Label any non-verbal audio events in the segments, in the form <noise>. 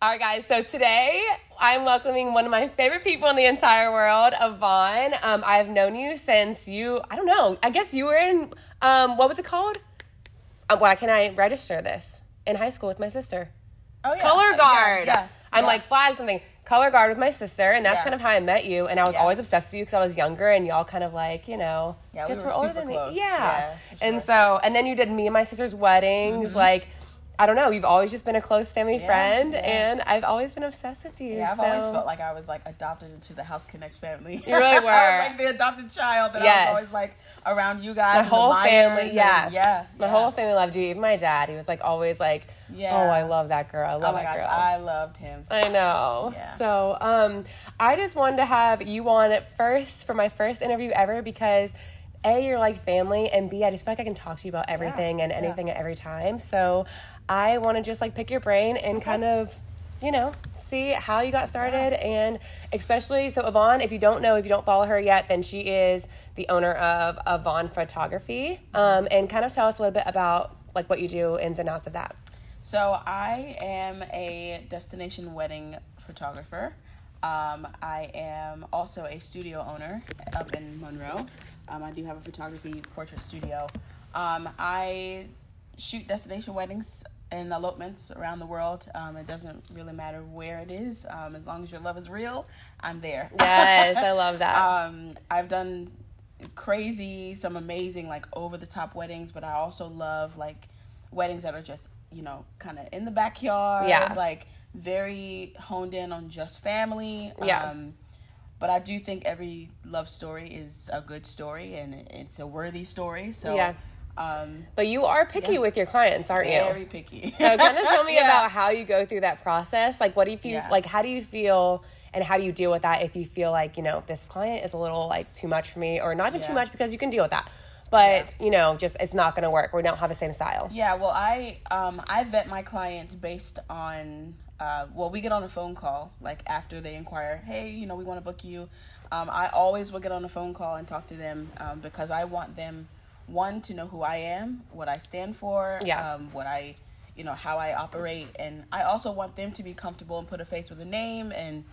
All right, guys. So today I'm welcoming one of my favorite people in the entire world, Yvonne. Um, I've known you since you, I don't know, I guess you were in, um, what was it called? Uh, why can I register this? In high school with my sister. Oh yeah. Color Yeah, guard. Yeah. I'm yeah. like flag something. Color guard with my sister, and that's Yeah. kind of how I met you. And I was Yeah. always obsessed with you because I was younger, and y'all kind of like, you know, Yeah, we just were older than close. me. Yeah. Yeah, for And so, and then you did me and my sister's weddings. Like, I don't know. You've always just been a close family Yeah, friend, yeah. and I've always been obsessed with you. Yeah, I've so. always felt like I was like adopted into the House Connect family. You really <laughs> I were. was like the adopted child, I Yes. was always like around you guys. my whole family, and- yeah, yeah, my yeah. whole family loved you. Even my dad, he was like always like, Yeah. "Oh, I love that girl. I love Oh my that gosh, girl." I loved him. I know. Yeah. So, um, I just wanted to have you on at first for my first interview ever because A, you're like family, and B, I just feel like I can talk to you about everything and yeah. anything at every time. So, I want to just like pick your brain and kind of, you know, see how you got started. And especially, so Yvonne, if you don't know, if you don't follow her yet, then she is the owner of Yvonne Photography. Um, and kind of tell us a little bit about like what you do, ins and outs of that. So I am a destination wedding photographer. Um, I am also a studio owner up in Monroe. Um, I do have a photography portrait studio. Um, I shoot destination weddings and elopements around the world. Um, it doesn't really matter where it is. Um, as long as your love is real, I'm there. Yes, I love <laughs> that. Um, I've done crazy, some amazing, like over the top weddings, but I also love like weddings that are just, you know, kind of in the backyard. Yeah. Like very honed in on just family. Yeah. Um, but I do think every love story is a good story and it's a worthy story. So, Yeah. Um, But you are picky with your clients, aren't you? very picky. So kind of tell <laughs> me Yeah. about how you go through that process. Like what do you feel Yeah. like how do you feel and how do you deal with that if you feel like, you know, this client is a little like too much for me or not even too much because you can deal with that. But, you know, just it's not going to work. We don't have the same style. Yeah, well, I um I vet my clients based on uh well, we get on a phone call like after they inquire, hey, you know, we want to book you. Um, I always will get on a phone call and talk to them um, because I want them one to know who I am, what I stand for, Yeah. um, what I, you know, how I operate, and I also want them to be comfortable and put a face with a name and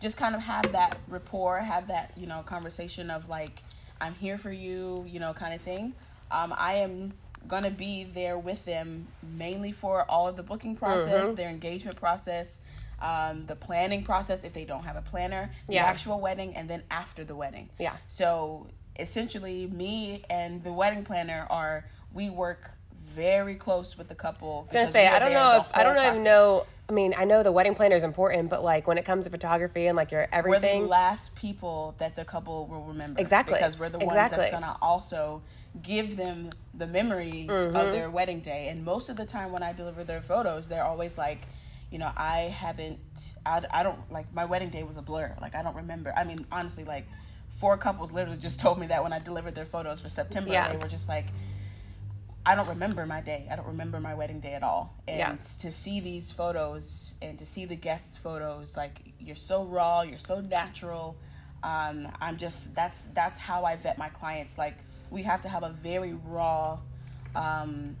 just kind of have that rapport, have that you know conversation of like I'm here for you, you know, kind of thing. Um, I am gonna be there with them mainly for all of the booking process, Mm-hmm. their engagement process, um, the planning process if they don't have a planner, the actual wedding, and then after the wedding. Yeah. So essentially, me and the wedding planner are we work very close with the couple. I was gonna say I don't know if I don't whole even process. know. I mean, I know the wedding planner is important, but like when it comes to photography and like your we're the everything, last people that the couple will remember. Exactly. Because we're the ones Exactly. that's gonna also give them the memories Mm-hmm. of their wedding day. And most of the time when I deliver their photos, they're always like, you know, I haven't, I, I don't, like, my wedding day was a blur. Like, I don't remember. I mean, honestly, like, four couples literally just <laughs> told me that when I delivered their photos for September. Yeah. They were just like, I don't remember my day. I don't remember my wedding day at all. And Yeah. to see these photos and to see the guests' photos, like you're so raw, you're so natural. Um, I'm just that's that's how I vet my clients. Like we have to have a very raw, um,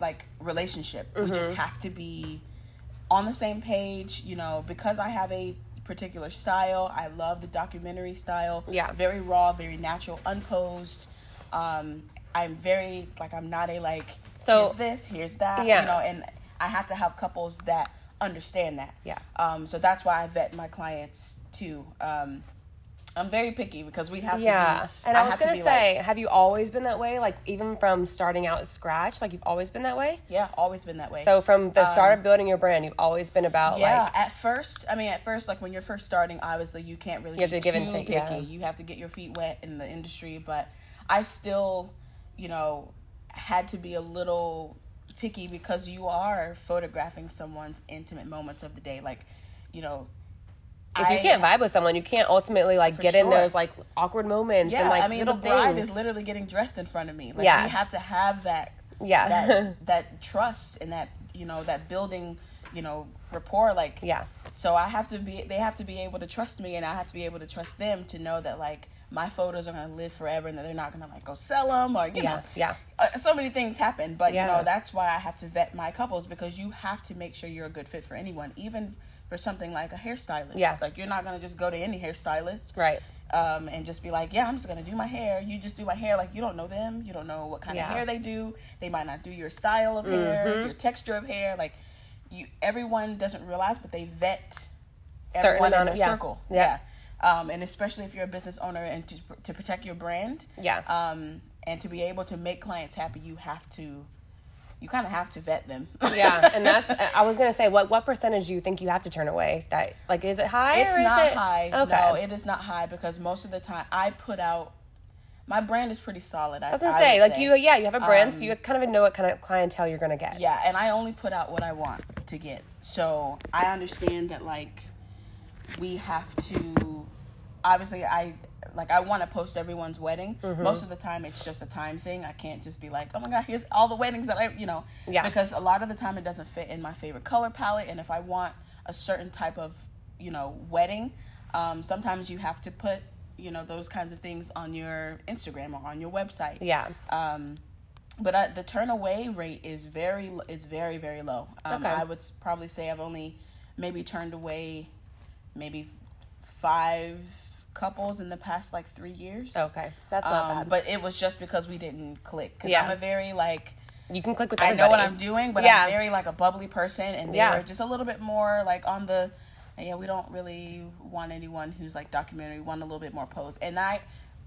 like relationship. We just Mm-hmm. have to be on the same page. You know, because I have a particular style. I love the documentary style. Yeah. very raw, very natural, unposed. Um, I'm very like I'm not a like So- here's this, here's that. Yeah. You know, and I have to have couples that understand that. Yeah. Um, so that's why I vet my clients too. Um, I'm very picky because we have yeah. to Yeah, And I, was have to gonna say, like- have you always been that way? Like even from starting out at scratch, like you've always been that way. yeah, always been that way. So from the start of building your brand, you've always been about Um, yeah, like at first, I mean, at first, like when you're first starting, obviously you can't really You have to give too and take, picky. yeah. You have to get your feet wet in the industry, but I still, you know, had to be a little picky because you are photographing someone's intimate moments of the day, like, you know. If you can't vibe with someone, you can't ultimately like get in those like awkward moments yeah, and like I mean, little the bride things. is literally getting dressed in front of me. Like, Yeah. we have to have that Yeah. that <laughs> that trust and that you know that building you know rapport like Yeah. so i have to be they have to be able to trust me and i have to be able to trust them to know that like my photos are gonna live forever and that they're not gonna like go sell them or you Yeah, know yeah. uh, so many things happen but Yeah. you know that's why i have to vet my couples because you have to make sure you're a good fit for anyone even for something like a hairstylist Yeah. like you're not gonna just go to any hairstylist Right. um, and just be like, yeah, I'm just gonna do my hair. You just do my hair like you don't know them. You don't know what kind Yeah. of hair they do. They might not do your style of hair, Mm-hmm. your texture of hair. Like you, everyone doesn't realize, but they vet Certain everyone in amount their yeah. circle. Yeah. Um, and especially if you're a business owner and to to protect your brand. Yeah. Um, and to be able to make clients happy, you have to, you kind of have to vet them. yeah, and <laughs> that's. I was gonna say, what what percentage do you think you have to turn away? That like, is it high? It's or is not it, high. Okay. No, it is not high because most of the time I put out. My brand is pretty solid. I, I was gonna I say, like you, yeah, you have a brand, so Um, you kind of know what kind of clientele you're gonna get. Yeah, and I only put out what I want to get. So I understand that like we have to obviously I like I want to post everyone's wedding. Mm-hmm. Most of the time it's just a time thing. I can't just be like, "Oh my god, here's all the weddings that I, you know." Yeah. Because a lot of the time it doesn't fit in my favorite color palette and if I want a certain type of, you know, wedding, um, sometimes you have to put, you know, those kinds of things on your Instagram or on your website Yeah. um, but I, the turn away rate is very is very very low. Um, Okay. I would probably say I've only maybe turned away maybe five couples in the past like three years. Okay, that's not Um, bad. but it was just because we didn't click. Because Yeah. I'm a very like you can click with I know what I'm doing, but Yeah. I'm very like a bubbly person, and they Yeah. were just a little bit more like on the. Yeah, we don't really want anyone who's like documentary. We want a little bit more pose, and I,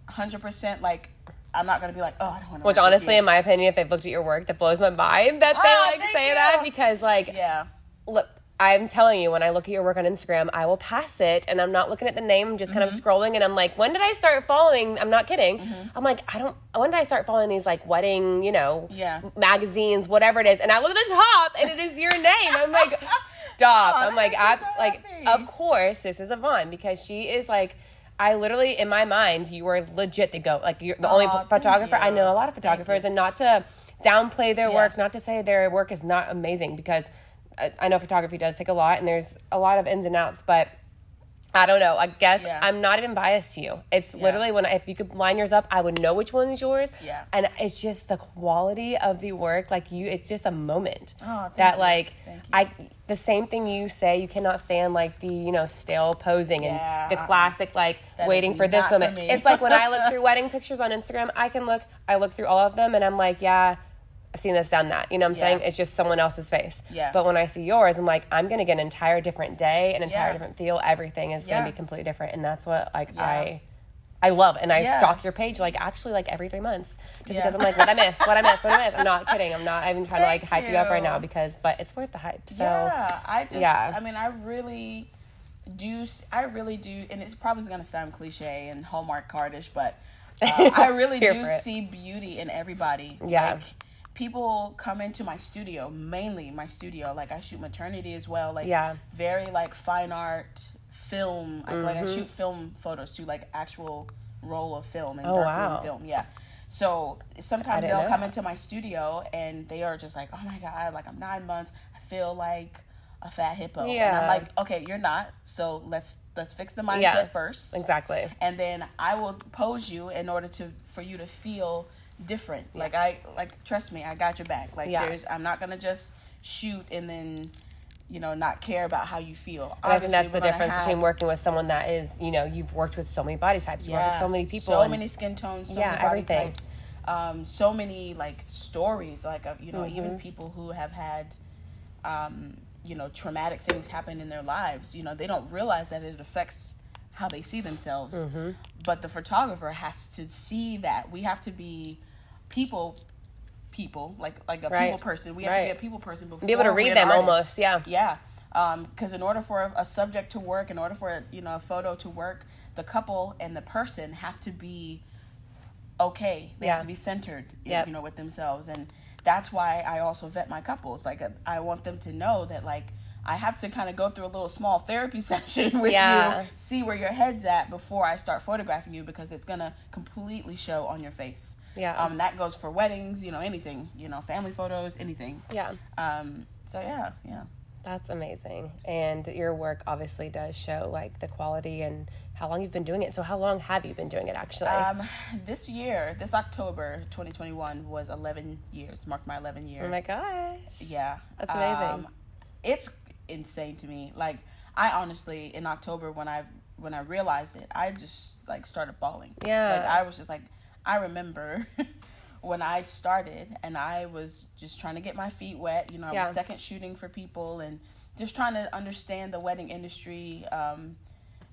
hundred percent like. I'm not gonna be like, oh, I don't want to. Which honestly, in my opinion, if they've looked at your work, that blows my mind that they Oh, like say you. that because like yeah, look i'm telling you when i look at your work on instagram i will pass it and i'm not looking at the name i'm just kind of Mm-hmm. scrolling and i'm like when did i start following i'm not kidding i'm like i don't when did i start following these like wedding you know Yeah. magazines whatever it is and i look at the top and it is your name i'm like stop Oh, <laughs> i'm like that makes abs- so like of course this is Yvonne because she is like I literally, in my mind, you were legit the go. Like you're the only Aw, thank photographer. I know a lot of photographers, and not to downplay their Yeah. work, not to say their work is not amazing because I, know photography does take a lot and there's a lot of ins and outs, but I don't know. I guess Yeah. I'm not even biased to you. It's literally when I, if you could line yours up, I would know which one is yours. Yeah. And it's just the quality of the work. Like you, it's just a moment Oh, that you. like. I the same thing you say. You cannot stand like the you know stale posing Yeah, and the classic like That waiting for this not for moment. It's like when I look <laughs> through wedding pictures on Instagram, I can look. I look through all of them, and I'm like, yeah. I've seen this, done that. You know what I'm saying? It's just someone else's face. Yeah. But when I see yours, I'm like, I'm gonna get an entire different day, an entire Yeah. different feel. Everything is Yeah. gonna be completely different, and that's what like Yeah. I, I love. And I Yeah. stalk your page like actually like every three months, just Yeah. because I'm like, what I miss, what I miss, what I miss. I'm not <laughs> kidding. I'm not even trying to like hype you up right now because, but it's worth the hype. So yeah. I just, yeah. I mean, I really do. I really do, and it's probably gonna sound cliche and Hallmark cardish, but uh, <laughs> I really do see beauty in everybody. Yeah. Like, people come into my studio, mainly my studio. Like I shoot maternity as well. Like Yeah. very like fine art film. I, like I Mm-hmm. shoot film photos too, like actual roll of film and Oh, wow. film. Yeah. So sometimes they'll come that. into my studio and they are just like, "Oh my god, like I'm nine months. I feel like a fat hippo." And Yeah. I'm like, "Okay, you're not. So let's let's fix the mindset Yeah. first, exactly. and then I will pose you in order to for you to feel different. Like I like trust me, I got your back. Like Yeah. there's I'm not gonna just shoot and then you know not care about how you feel. And I think that's the difference have- between working with someone that is, you know, you've worked with so many body types, you with so many people, so and- many skin tones, so Yeah, many body everything. types, um, so many like stories, like uh, you know, Mm-hmm. even people who have had, um, you know, traumatic things happen in their lives. You know, they don't realize that it affects how they see themselves. Mm-hmm. But the photographer has to see that. We have to be people. People like like a Right. people person. We have Right. to be a people person before we Be able to read them artist. almost, yeah. Yeah, um, because in order for a, a subject to work, in order for you know a photo to work, the couple and the person have to be okay. They Yeah. have to be centered, you- Yep. you know, with themselves, and that's why I also vet my couples. Like I want them to know that like. I have to kind of go through a little small therapy <laughs> session with Yeah. you, see where your head's at before I start photographing you because it's gonna completely show on your face. Yeah. Um, that goes for weddings, you know, anything, you know, family photos, anything. yeah. Um, so yeah, yeah. That's amazing. And your work obviously does show like the quality and how long you've been doing it. So how long have you been doing it actually? Um, this year, this October 2021 was 11 years, marked my 11 year. oh my gosh. Yeah. That's amazing. Um, it's insane to me. Like I honestly in October when I when I realized it, I just like started bawling. Yeah. Like I was just like I remember <laughs> when I started and I was just trying to get my feet wet, you know, I Yeah. was second shooting for people and just trying to understand the wedding industry um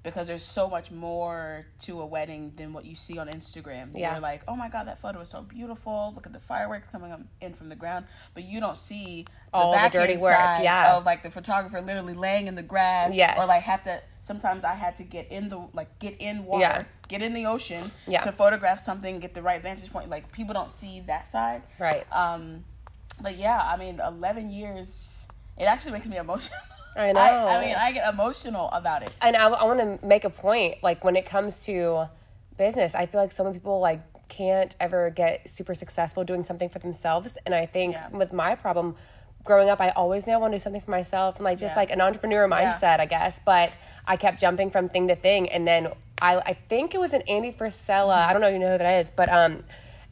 because there's so much more to a wedding than what you see on Instagram. Yeah. You're like, oh my God, that photo is so beautiful. Look at the fireworks coming up in from the ground. But you don't see the All the back dirty work, yeah. of like the photographer literally laying in the grass. Yes. Or like have to, sometimes I had to get in the, like get in water, Yeah. get in the ocean Yeah. to photograph something, get the right vantage point. Like people don't see that side. Right. Um, but yeah, I mean, 11 years, it actually makes me emotional. <laughs> I know. I, I mean, I get emotional about it. and I, I want to make a point like when it comes to business i feel like so many people like can't ever get super successful doing something for themselves and i think Yeah. with my problem growing up i always knew i want to do something for myself and like just Yeah. like an entrepreneur mindset i guess but i kept jumping from thing to thing and then i, I think it was an andy frisella i don't know if you know who that is but um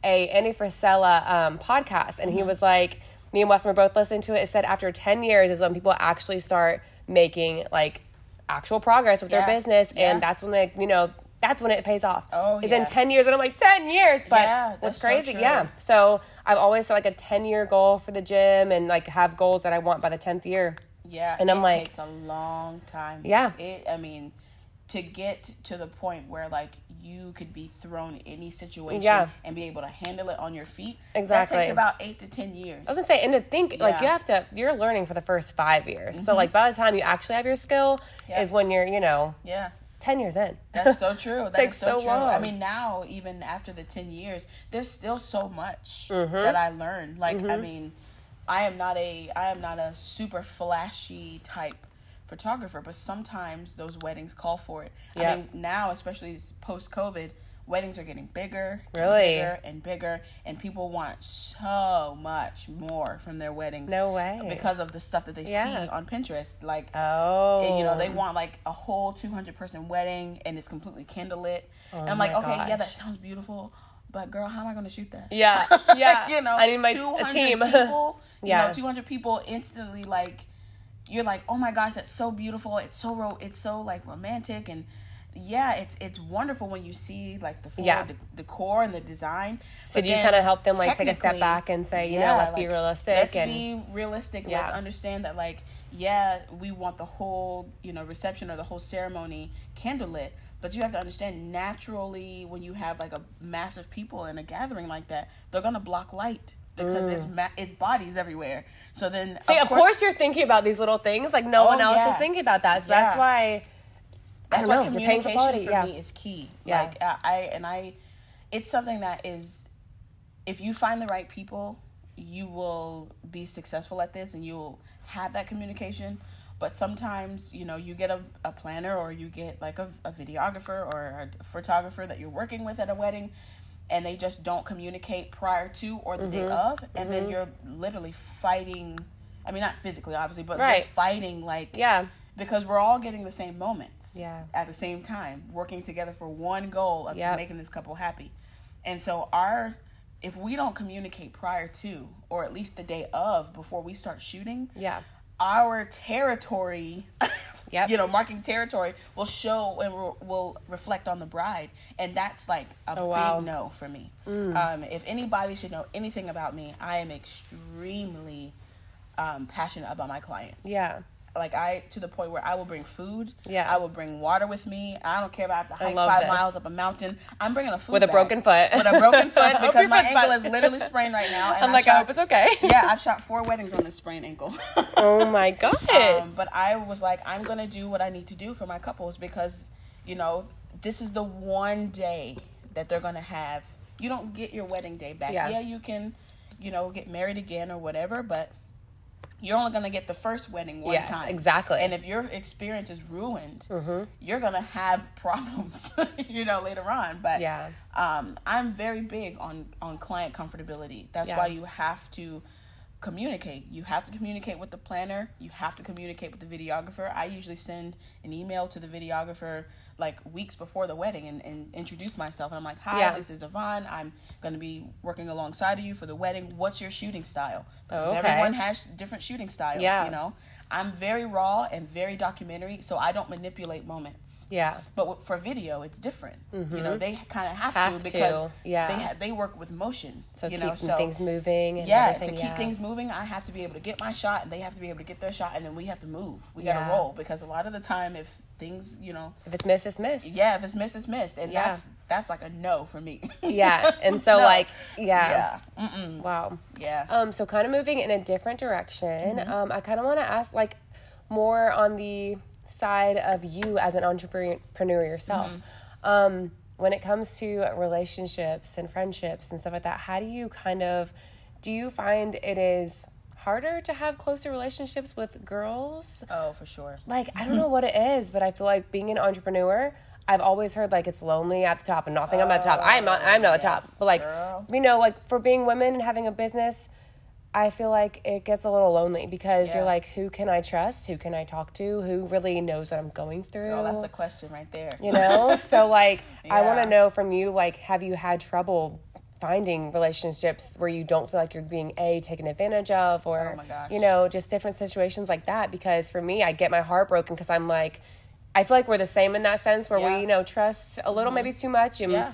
a andy frisella um, podcast and Mm-hmm. he was like me and Weston were both listening to it. It said after 10 years is when people actually start making like actual progress with Yeah. their business. Yeah. And that's when they, you know, that's when it pays off. Oh, Is yeah. in 10 years. And I'm like, 10 years. But Yeah, what's so crazy, true. yeah. So I've always set like a 10 year goal for the gym and like have goals that I want by the 10th year. Yeah, And I'm it like- takes a long time. Yeah. it. I mean, to get to the point where like you could be thrown any situation Yeah. and be able to handle it on your feet. Exactly. That takes about eight to ten years. I was gonna say, and to think like you have to, you're learning for the first five years. So like by the time you actually have your skill, Yeah. is when you're, you know, yeah. 10 years in. That's so <laughs> true. That takes so, so true. I mean, now even after the ten years, there's still so much Mm-hmm. that I learned. Like, I mean, I am not a I am not a super flashy type photographer, but sometimes those weddings call for it. Yeah. I mean, now especially post COVID, weddings are getting bigger, and Really? bigger and bigger, and people want so much more from their weddings. No way. because of the stuff that they Yeah. see on Pinterest, like Oh. and, you know they oh. want like a whole 200 person wedding and it's completely candlelit and i'm like Oh my okay yeah that sounds beautiful but girl how am i going to shoot that Yeah. <laughs> Yeah. you know I need my a 200 team. people <laughs> you Yeah. know 200 people instantly like you're like oh my gosh that's so beautiful it's so ro- it's so like romantic and yeah it's it's wonderful when you see like the full Yeah. de- decor and the design So do you kind of help them like take a step back and say, you know, let's be like, realistic Let's and be realistic. Yeah. Let's understand that, like, yeah, we want the whole, you know, reception or the whole ceremony candlelit, but you have to understand naturally when you have like a massive people in a gathering like that, they're gonna block light because it's ma- it's bodies everywhere. So then, Mm. See, of course, you're thinking about these little things. Like no Oh, one else is thinking about that. So that's why. that's why don't know, you're for communication quality, for yeah. me is key. Yeah. Like I, I and I, it's something that is, if you find the right people, you will be successful at this, and you will have that communication. But sometimes, you know, you get a, a planner or you get like a, a videographer or a photographer that you're working with at a wedding, and they just don't communicate prior to or the Mm-hmm. day of, and then you're literally fighting. I mean, not physically, obviously, but Right. just fighting like Yeah. because we're all getting the same moments Yeah. at the same time working together for one goal of Yep. making this couple happy and so our if we don't communicate prior to or at least the day of before we start shooting Yeah. our territory <laughs> Yep. you know marking territory will show and will, will reflect on the bride and that's like a Oh, wow. Mm. big no for me um, if anybody should know anything about me i am extremely um, passionate about my clients Yeah. Like I to the point where I will bring food. Yeah. I will bring water with me. I don't care if I have to hike five this. miles up a mountain. I'm bringing a food With a broken foot. With a broken <laughs> foot because my ankle fine. is literally sprained right now. And I'm like, I hope it's okay. <laughs> yeah, I've shot four weddings on this sprained ankle. <laughs> Oh my god. um, but I was like, I'm gonna do what I need to do for my couples because, you know, this is the one day that they're gonna have. You don't get your wedding day back. Yeah. Yeah, you can, you know, get married again or whatever, but you're only gonna get the first wedding one Yes, time. exactly. And if your experience is ruined, Mm-hmm. you're gonna have <laughs> problems, <laughs> you know, later on. But Yeah. um, I'm very big on on client comfortability. That's Yeah. why you have to communicate. You have to communicate with the planner. You have to communicate with the videographer. I usually send an email to the videographer like weeks before the wedding and, and introduce myself. And I'm like, hi, Yeah. this is Yvonne. I'm going to be working alongside of you for the wedding. What's your shooting style? Because okay. everyone has different shooting styles, Yeah. you know? I'm very raw and very documentary, so I don't manipulate moments. Yeah. But w- for video, it's different. You know, mm-hmm. they kind of have, Have to because to, yeah. they ha- they work with motion. So you know, so things moving. And yeah, to keep yeah. things moving, I have to be able to get my shot, and they have to be able to get their shot, and then we have to move. We got to roll because a lot of the time, if things, you know, If it's missed, it's missed. yeah, if it's missed, it's missed, and Yeah. that's that's like a no for me. Yeah. <laughs> And so, No. like, yeah. yeah, Mm-mm. Wow. yeah. Um, so kind of moving in a different direction. Mm-hmm. Um, I kind of want to ask like more on the side of you as an entrepreneur yourself. Mm-hmm. Um, when it comes to relationships and friendships and stuff like that, how do you kind of do you find it is harder to have closer relationships with girls? oh, for sure. Like I don't know what it is, but I feel like being an entrepreneur, I've always heard like it's lonely at the top. I'm not saying I'm at the top. Oh, I'm not, I'm not the top, but like Girl. you know, like for being women and having a business, I feel like it gets a little lonely because you're like, who can I trust? Who can I talk to? Who really knows what I'm going through? Oh, that's a question right there. you know so like <laughs> i want to know from you like have you had trouble finding relationships where you don't feel like you're being a taken advantage of or Oh you know just different situations like that because for me i get my heart broken because i'm like i feel like we're the same in that sense where Yeah. Mm-hmm. we you know trust a little maybe too much and Yeah.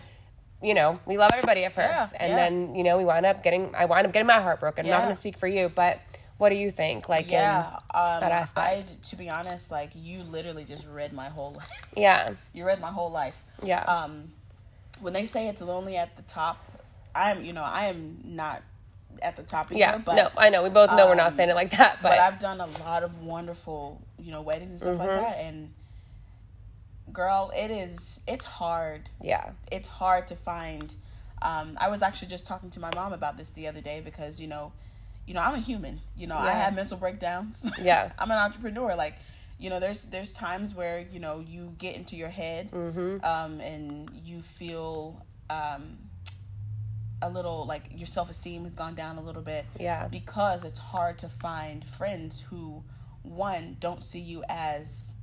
you know we love everybody at first Yeah, and then you know we wind up getting i wind up getting my heart broken i'm not going to speak for you but what do you think like Yeah, um, that aspect. I, to be honest, like you literally just read my whole life. yeah <laughs> you read my whole life. Yeah. Um, when they say it's lonely at the top, I'm, you know, I am not at the top either. yeah but no i know we both know we're not um, saying it like that but, but I've done a lot of wonderful, you know, weddings and stuff Mm-hmm. like that. And girl, it is it's hard. yeah It's hard to find. Um, I was actually just talking to my mom about this the other day because you know, you know, I'm a human. You know, I have mental breakdowns. <laughs> Yeah. I'm an entrepreneur. Like, you know, there's there's times where you know you get into your head, Mm-hmm. um, and you feel um, a little like your self esteem has gone down a little bit yeah because it's hard to find friends who one don't see you as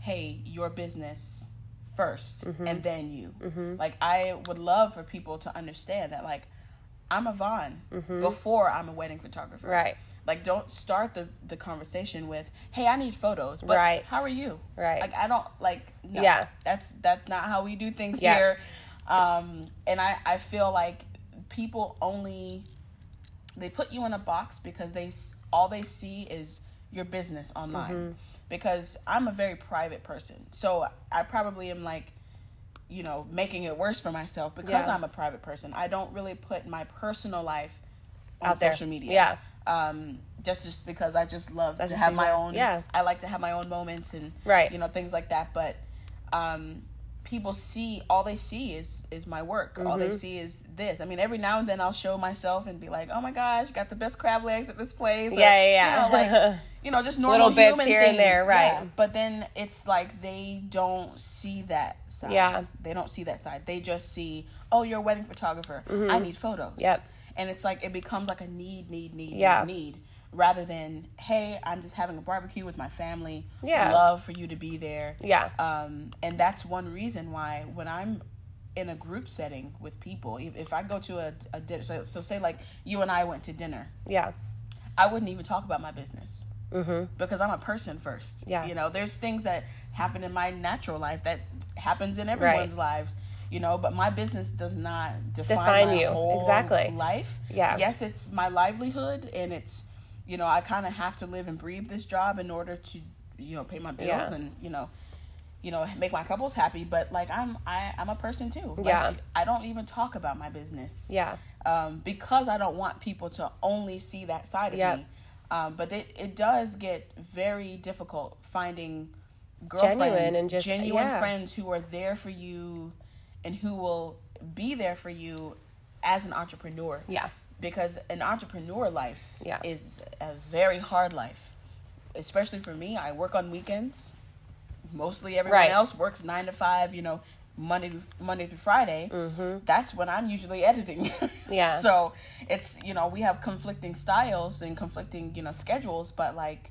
hey your business 1st Mm-hmm. and then you like i would love for people to understand that like i'm Yvonne before i'm a wedding photographer Mm-hmm. Right. like don't start the the conversation with hey i need photos but Right. how are you Right. like i don't like no Yeah. that's that's not how we do things Yeah. here um and i i feel like people only they put you in a box because they all they see is your business online Mm-hmm. because i'm a very private person so i probably am like you know making it worse for myself because Yeah. i'm a private person i don't really put my personal life on Out there. social media Yeah. um just just because i just love That's to have my own Yeah. i like to have my own moments and Right. you know things like that but um people see all they see is is my work all Mm-hmm. they see is this i mean every now and then i'll show myself and be like oh my gosh got the best crab legs at this place or, Yeah, yeah, yeah. you know, like <laughs> you know just normal Little bits human here and there, right. Yeah. but then it's like they don't see that side Yeah. they don't see that side they just see oh you're a wedding photographer i need photos Mm-hmm. Yep. and it's like it becomes like a need need need Yeah. need need rather than hey i'm just having a barbecue with my family Yeah. love for you to be there Yeah. um, and that's one reason why when I'm in a group setting with people, if, if I go to a, a dinner, so, so say like you and I went to dinner, Yeah. I wouldn't even talk about my business mm-hmm. because I'm a person first. Yeah. you know, there's things that happen in my natural life that happens in everyone's lives. You know, but my business does not define, Define my you. whole Exactly. life. Yeah. Yes, it's my livelihood, and it's you know I kind of have to live and breathe this job in order to you know pay my bills Yeah. and you know you know make my couples happy but like i'm I, i'm a person too like, Yeah. i don't even talk about my business Yeah. um, because i don't want people to only see that side of Yeah. me um, but it, it does get very difficult finding girlfriends Genuine and just- genuine yeah. friends who are there for you and who will be there for you as an entrepreneur Yeah. Because an entrepreneur life Yeah. is a very hard life especially for me i work on weekends mostly everyone Right. else works nine to five you know Monday to, Monday through Friday, that's when I'm usually editing. Mm-hmm. <laughs> Yeah. so it's you know we have conflicting styles and conflicting you know schedules, but like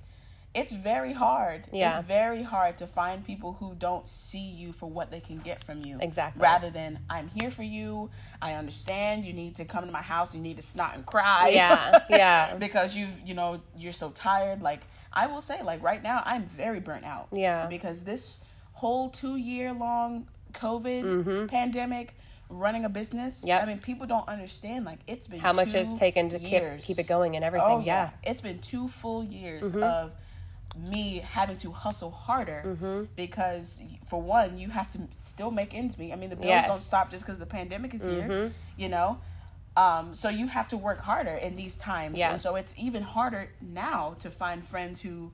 it's very hard. Yeah. It's very hard to find people who don't see you for what they can get from you. Exactly. Rather than I'm here for you. I understand you need to come to my house. You need to snot and cry. Yeah, <laughs> yeah. because you've you know you're so tired. Like I will say, like right now, I'm very burnt out. Yeah. Because this whole two year long COVID pandemic. Running a business, Mm-hmm. I mean, people don't understand. Like it's been How much it's taken to keep keep it going and everything. Oh yeah. it's been two full years Mm-hmm. of me having to hustle harder Mm-hmm. because for one, you have to still make ends meet. I mean, the bills Yes. Mm-hmm. don't stop just because the pandemic is here. You know, um, so you have to work harder in these times. Yeah. And so it's even harder now to find friends who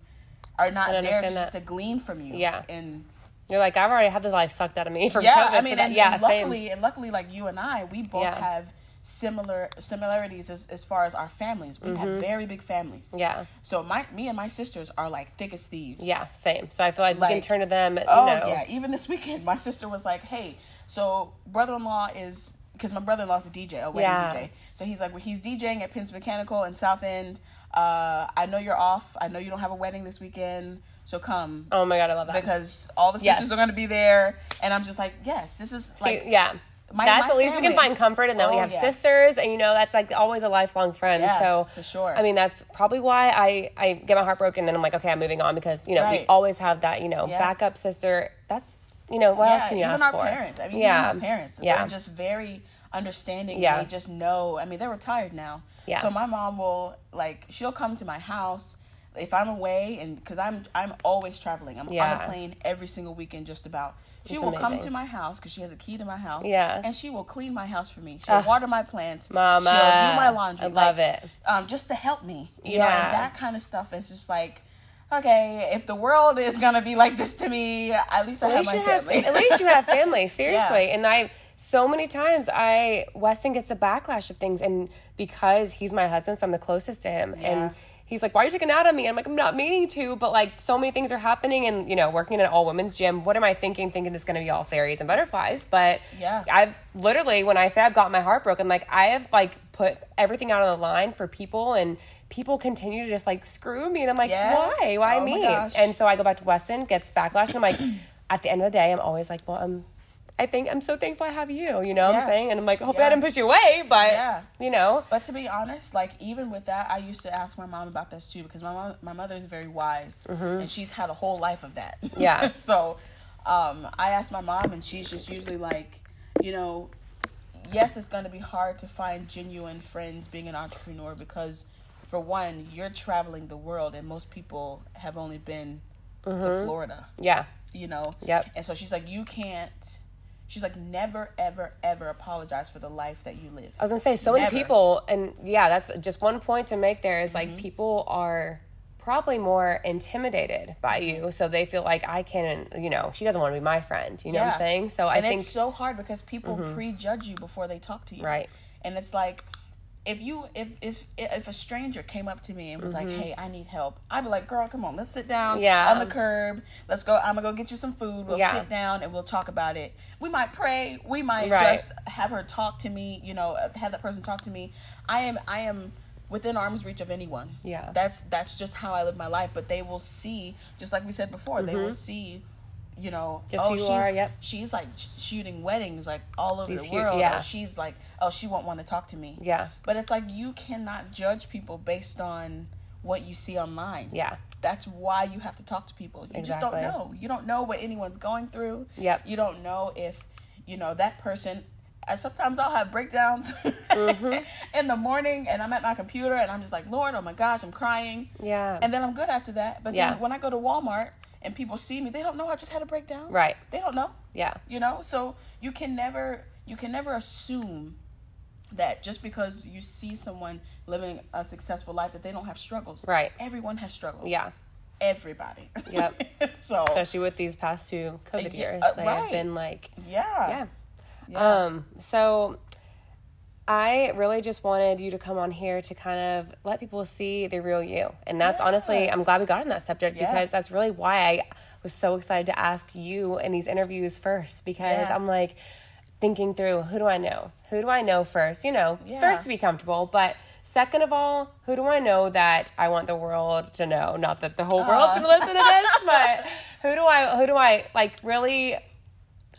are not there just that. to glean from you. Yeah. And You're like, I've already had the life sucked out of me from yeah, COVID. I mean, so that- yeah, and same. luckily, and luckily, like you and I, we both Yeah. have similar similarities as, as far as our families. We have very big families. Mm-hmm. Yeah. So my me and my sisters are like thick as thieves. Yeah, same. So I feel like, we can turn to them. Oh know. yeah. Even this <laughs> weekend, my sister was like, "Hey, so brother-in-law is because my brother-in-law's a DJ, a wedding Yeah. DJ. So he's like, well, he's DJing at Pins Mechanical in South End. Uh, I know you're off. I know you don't have a wedding this weekend, so come." Oh my god, I love that. because all the Yes. sisters are going to be there, and I'm just like, yes, this is See, like, yeah. My- that's my at least we can find comfort in that we Oh, have yeah. sisters, and you know that's like always a lifelong friend. Yeah, so for sure. I mean, that's probably why I I get my heart broken. Then I'm like, okay, I'm moving on because you know we always have that you know Yeah. backup sister. That's you know what else can you even ask our for? parents. I mean, yeah, even our parents. Yeah, They're just very understanding. Yeah. They just know. I mean, they're retired now. Yeah. So my mom will like she'll come to my house if I'm away and because I'm I'm always traveling. I'm on a plane every single weekend just about. She It's will come to my house because she has a key to my house. Yeah. And she will clean my house for me. She'll Ugh. water my plants. Mama, She'll do my laundry. I love like, it. Um, just to help me. You know, and that kind of stuff is just like. Okay, if the world is gonna be like this to me, at least I at have least my you have family. at least you have <laughs> family seriously and i so many times i weston gets a backlash of things and because he's my husband so i'm the closest to him Yeah. and he's like why are you taking out on me? I'm like i'm not meaning to but like so many things are happening and you know working in an all women's gym. What am i thinking thinking it's going to be all fairies and butterflies? But Yeah. i've literally when i say i've got my heart broken like i have like put everything out on the line for people and people continue to just like screw me and i'm like Yeah. why? Why Oh me? And so I go back to Weston, gets backlash, and I'm like, <clears throat> at the end of the day, I'm always like, well, I'm, I think I'm so thankful I have you. You know what I'm saying? And I'm like, hopefully Yeah. I didn't push you away, but Yeah. you know, But to be honest, like even with that, I used to ask my mom about this too because my mom, my mother is very wise and she's had a whole life of that. Mm-hmm. Yeah. <laughs> so, um, I asked my mom, and she's just usually like, you know, yes, it's going to be hard to find genuine friends being an entrepreneur because, for one, you're traveling the world, and most people have only been to Florida. yeah, You know. Mm-hmm. Yep. And so she's like, you can't. She's like, never, ever, ever apologize for the life that you lived. I was gonna say so many people, and yeah, that's just one point to make. There is, like Mm-hmm. people are probably more intimidated by Mm-hmm. you, so they feel like I can't you know, she doesn't want to be my friend. You know what I'm saying? So I and think it's so hard because people prejudge you before they talk to you. Right. And it's like if you if if if a stranger came up to me and was like, "Hey, I need help," I'd be like, "Girl, come on, let's sit down Mm-hmm. Yeah. on the curb. Let's go. I'm gonna go get you some food. We'll Yeah. sit down and we'll talk about it. We might pray. We might Right. just have her talk to me. You know, have that person talk to me. I am I am within arm's reach of anyone. Yeah. That's that's just how I live my life. But they will see, just like we said before, they will see. You know. Just oh, she's are, yep. she's like shooting weddings like all over These the huge- world. yeah. She's like, oh, she won't want to talk to me. Yeah. But it's like you cannot judge people based on what you see online. Yeah. That's why you have to talk to people. You just don't know. You don't know what anyone's going through. Yep. You don't know if, you know, that person. I, sometimes I'll have breakdowns Mm-hmm. <laughs> in the morning and I'm at my computer and I'm just like, Lord, oh my gosh, I'm crying. Yeah. And then I'm good after that. But Yeah. then when I go to Walmart and people see me, they don't know I just had a breakdown. Right. They don't know yeah, you know so you can never you can never assume that just because you see someone living a successful life that they don't have struggles Right. everyone has struggles yeah. everybody Yep. <laughs> so Especially with these past two COVID Yeah, years, uh, they have been like yeah yeah. yeah Um, so I really just wanted you to come on here to kind of let people see the real you. And that's Yeah. honestly, I'm glad we got on that subject Yeah. because that's really why I was so excited to ask you in these interviews first because Yeah. I'm like thinking through who do I know? Who do I know first? You know, first to be comfortable, but second of all, who do I know that I want the world to know? Not that the whole world's going to listen to this, <laughs> but who do I who do I like really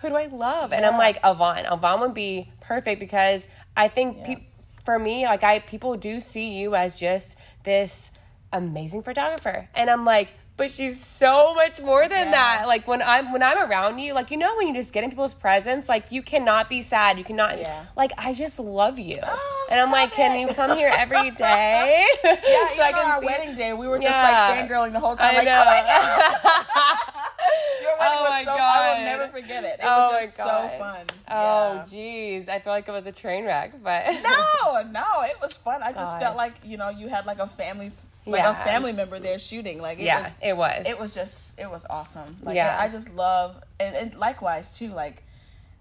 who do I love? And I'm like Yvonne. Yvonne would be perfect because I think Yeah. peop for me, like I people do see you as just this amazing photographer, and I'm like, but she's so much more than Yeah. that. Like when I'm when I'm around you, like you know when you just get in people's presence, like you cannot be sad. You cannot Yeah. like I just love you, Oh, and I'm like, can you come here every <laughs> day? Yeah, <laughs> So even on our wedding day, we were just Yeah. like fangirling the whole time. I like, know. oh my god, <laughs> your wedding Oh was so. I will never forget it. It Oh was just God. so fun. Oh, jeez, I feel like it was a train wreck, but No, no, it was fun. I just God. felt like you know you had like a family, like Yeah. a family member there shooting. Like it yeah, was, it was. it was just it was awesome. Like Yeah. I, just love and, and likewise too. Like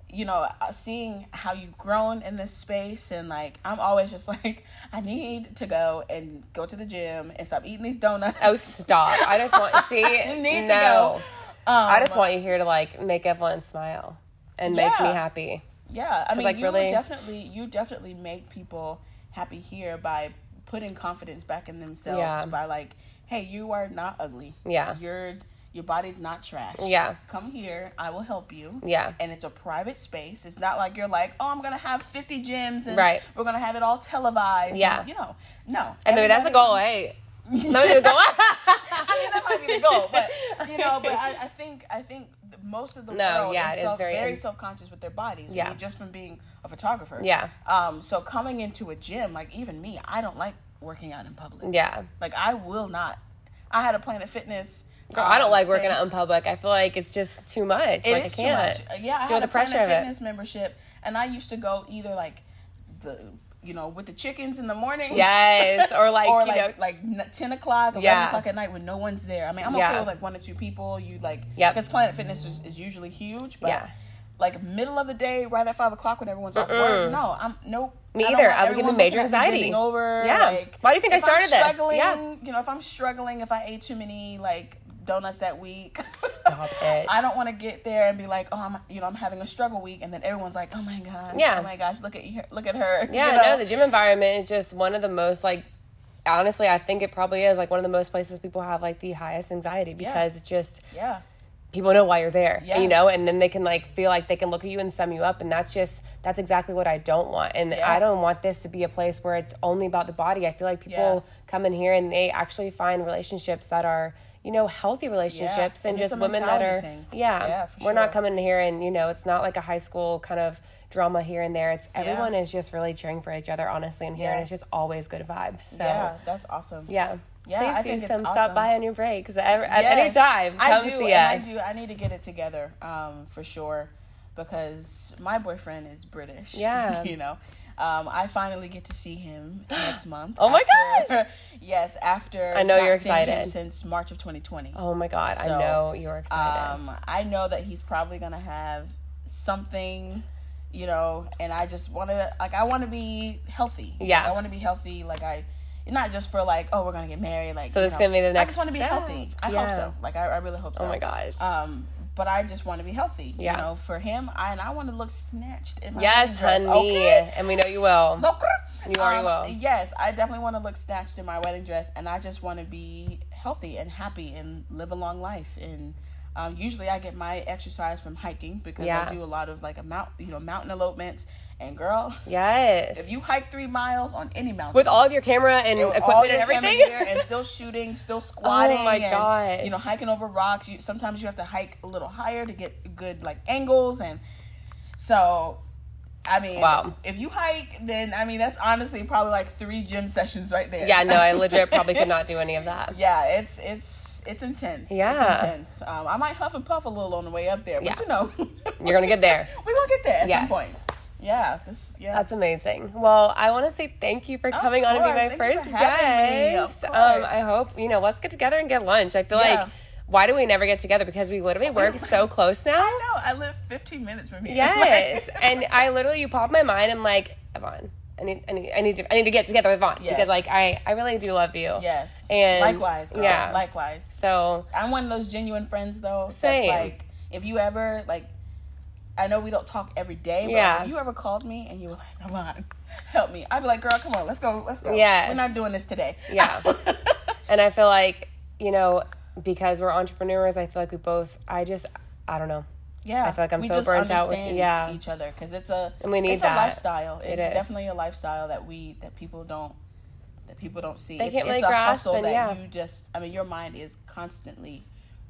you know, uh, seeing how you've grown in this space and like I'm always just <laughs> like I need to go and go to the gym and stop eating these donuts. Oh, stop! I just want <laughs> see. You need to no. go. Um, I just want you here to like make everyone smile and make me happy. Yeah, I mean, like, you really- definitely, you definitely make people happy here by putting confidence back in themselves. Yeah. By like, hey, you are not ugly. Yeah. your your body's not trash. Yeah. come here, I will help you. Yeah. and it's a private space. It's not like you're like, oh, I'm gonna have 50 gyms and Right. we're gonna have it all televised. Yeah. And, you know, no. And maybe that's a goal. Hey, no, the goal. I mean, that might be the goal, but you know, but I, I think I think th- most of the No, world yeah, is, it is self, very very, self conscious with their bodies. Yeah. I mean, just from being a photographer. Yeah. Um. So coming into a gym, like even me, I don't like working out in public. yeah. Like I will not. I had a Planet Fitness. Girl, I don't um, like working thing. out in public. I feel like it's just too much. It like I can't. too much. Yeah, I Deal had a the pressure Planet. Fitness membership, and I used to go either like the you know with the chickens in the morning. Yes, or <laughs> like or you like know, like ten o'clock, eleven Yeah. o'clock at night when no one's there. I mean, I'm Yeah. okay with like one or two people. You like, Yep. because Planet Fitness is, is usually huge, but Yeah. like middle of the day, right at five o'clock when everyone's off work. No, I'm nope. Me I either. I would give me major looking at me anxiety. Over, Yeah. like, Why do you think I started this? struggling, Yeah. you know, if I'm struggling, if I ate too many like donuts that week. Stop <laughs> it. I don't want to get there and be like, oh, I'm, you know, I'm having a struggle week, and then everyone's like, oh my gosh, Yeah. oh my gosh, look at you, look at her. <laughs> Yeah, you know? no, the gym environment is just one of the most like honestly, I think it probably is like one of the most places people have like the highest anxiety because it's just yeah, people know why you're there. Yeah. You know, and then they can like feel like they can look at you and sum you up and that's just that's exactly what I don't want. And Yeah. I don't want this to be a place where it's only about the body. I feel like people Yeah. come in here and they actually find relationships that are you know, healthy relationships and, And just women that are, thing. yeah, Yeah, we're not coming here and, you know, it's not like a high school kind of drama here and there. It's everyone is just really cheering for each other, honestly, in here. And it's just always good vibes. So, yeah, that's awesome. yeah. Yeah, Please I do some stop by on your breaks at, at any Yes, time. Come I do, see us. I do. I need to get it together, um, for sure, because my boyfriend is British. Yeah. <laughs> you know, um, I finally get to see him <gasps> next month. Oh my after- gosh! <laughs> yes, after I know you're excited. since March of 2020. Oh my god, I know you're excited. Um, I know that he's probably gonna have something, you know, and I just want to like I want to be healthy. Yeah. I want to be healthy. Like I, not just for like oh we're gonna get married. Like So you this know, gonna be the next. I just want to be healthy. I Yeah. hope so. Like I, I really hope so. oh my gosh. Um, but I just want to be healthy. Yeah. You know, for him, I and I want to look snatched in my yes, wedding honey. dress, Okay. And we know you will. You already um, will. Yes, I definitely want to look snatched in my wedding dress, and I just want to be healthy and happy and live a long life. And um, usually, I get my exercise from hiking because Yeah. I do a lot of like a mount, you know, mountain elopements. And girl, <laughs> Yes. if you hike three miles on any mountain with all of your camera and equipment and everything. and still shooting, still squatting. <laughs> Oh my and, gosh. You know, hiking over rocks. You sometimes you have to hike a little higher to get good like angles and so. I mean, Wow. if you hike, then I mean that's honestly probably like three gym sessions right there. yeah, no, I <laughs> legit probably could not do any of that. Yeah, it's it's it's intense. Yeah. it's intense. Um, I might huff and puff a little on the way up there, but Yeah. you know, <laughs> You're gonna get there. <laughs> We're gonna get there at Yes. some point. Yeah, this yeah. That's amazing. Well, I want to say thank you for coming on and being my Thank first for having me. Of guest. Um. I hope you know. Let's get together and get lunch. I feel Yeah. like why do we never get together? Because we literally work so close now. I know. I live 15 minutes from here. <laughs> Yes, and I literally you pop my mind. I'm like, Yvonne, I need, I need, I need to, I need to get together with Vaughn Yes. because like I, I really do love you. Yes. And likewise, girl. yeah. Likewise. So I'm one of those genuine friends though. Same. That's like if you ever like I know we don't talk every day, but Yeah. if you ever called me and you were like, Come on, help me, I'd be like, Girl, come on, let's go, let's go. Yes. We're not doing this today. Yeah. <laughs> and I feel like you know because we're entrepreneurs, I feel like we both. I just, I don't know. yeah. I feel like I'm so burnt out with- yeah. each other because it's a And we need it's that. a lifestyle. It It's is. definitely a lifestyle that we that people don't that people don't see. They it's, can't it's really a grasp hustle and that yeah. you just I mean your mind is constantly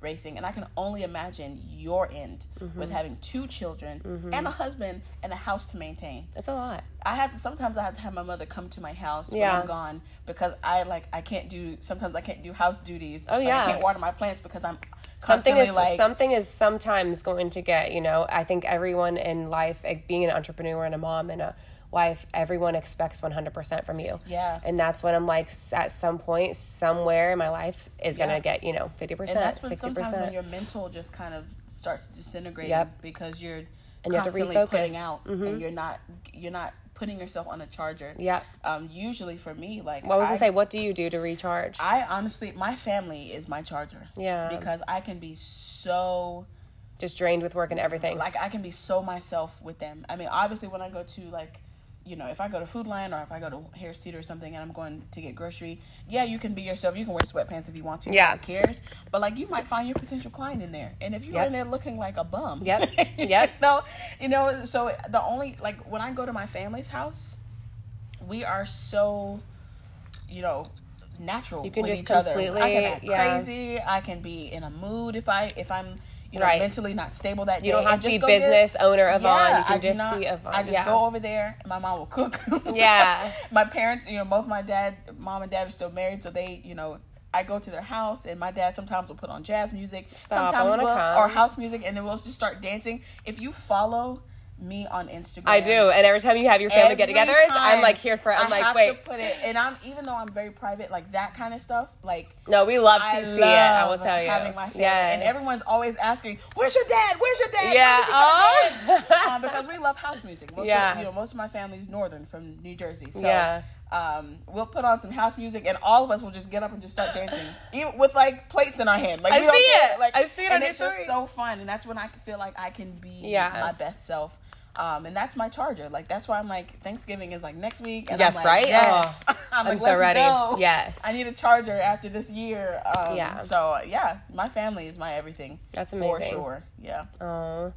racing and I can only imagine your end Mm-hmm. with having two children and a husband and a house to maintain. that's a lot. I have to sometimes I have to have my mother come to my house when I'm gone because I like I can't do sometimes I can't do house duties. Oh, Like, yeah. I can't water my plants because I'm Something is like something is sometimes going to get. You know, I think everyone in life, like, being an entrepreneur and a mom and a wife, everyone expects 100% from you. Yeah. And that's when I'm like, at some point, somewhere in my life is Yeah. gonna get you know 50%, and that's when 60%. sometimes when your mental just kind of starts disintegrating Yep. because you're And you have to constantly refocus. putting out and you're not you're not putting yourself on a charger. Yeah. Um, usually for me, like What was I, I say? What do you do to recharge? I honestly, my family is my charger. Yeah. Because I can be so Just drained with work and everything. like I can be so myself with them. I mean, obviously when I go to like you know, if I go to Food Lion or if I go to Harris Teeter or something and I'm going to get grocery, yeah, you can be yourself. You can wear sweatpants if you want to. Yeah. Who cares? But like you might find your potential client in there. And if you're Yep. in there looking like a bum. Yep. <laughs> you Yep. know, you know, so the only like when I go to my family's house, we are so, you know, natural You can with just each other. I completely- can act yeah. crazy. I can be in a mood if I if I'm you know Right. mentally not stable that day. You don't have to be just go get- business owner of on. You can just not- be of on. I just yeah. go over there. and My mom will cook. <laughs> Yeah. my parents, you know, both my dad, mom and dad are still married, so they, you know, I go to their house, and my dad sometimes will put on jazz music, Stop, sometimes will, or house music, and then we'll just start dancing. If you follow me on Instagram, I do, and every time you have your family every get-togethers, I'm like here for. I'm I like, have wait, to put it, and I'm even though I'm very private, like that kind of stuff, like no, we love to I see it. I will love tell you. having my family, Yes. and everyone's always asking, "Where's your dad? Where's your dad?" Yeah. When is he Oh. <laughs> um, because we love house music. Most Yeah. of, you know, most of my family's northern from New Jersey, so Yeah. Um, we'll put on some house music, and all of us will just get up and just start dancing, <gasps> even with like plates in our hand. Like I see it. Like I see it and it's just so fun, and that's when I feel like I can be Yeah. my best self. Um, and that's my charger. Like that's why I'm like Thanksgiving is like next week. And Yes, I'm like, right? Yes. Oh, I'm, <laughs> I'm like, so "Let's ready." go." Yes. I need a charger after this year. Um, Yeah. So yeah, my family is my everything. That's For sure. Yeah. Oh,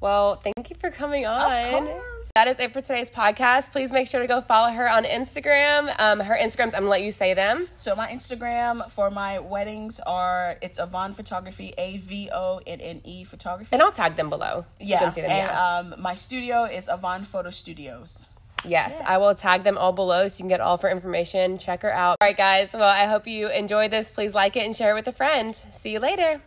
well, thank you for coming on. That is it for today's podcast. Please make sure to go follow her on Instagram. Um, her Instagrams, I'm gonna let you say them. So my Instagram for my weddings are it's Yvonne Photography, A V O N N E Photography. And I'll tag them below. so yeah. You can see them. and yeah. um, my studio is Yvonne Photo Studios. yes, I will tag them all below so you can get all of her information. Check her out. All right, guys. Well, I hope you enjoyed this. Please like it and share it with a friend. See you later.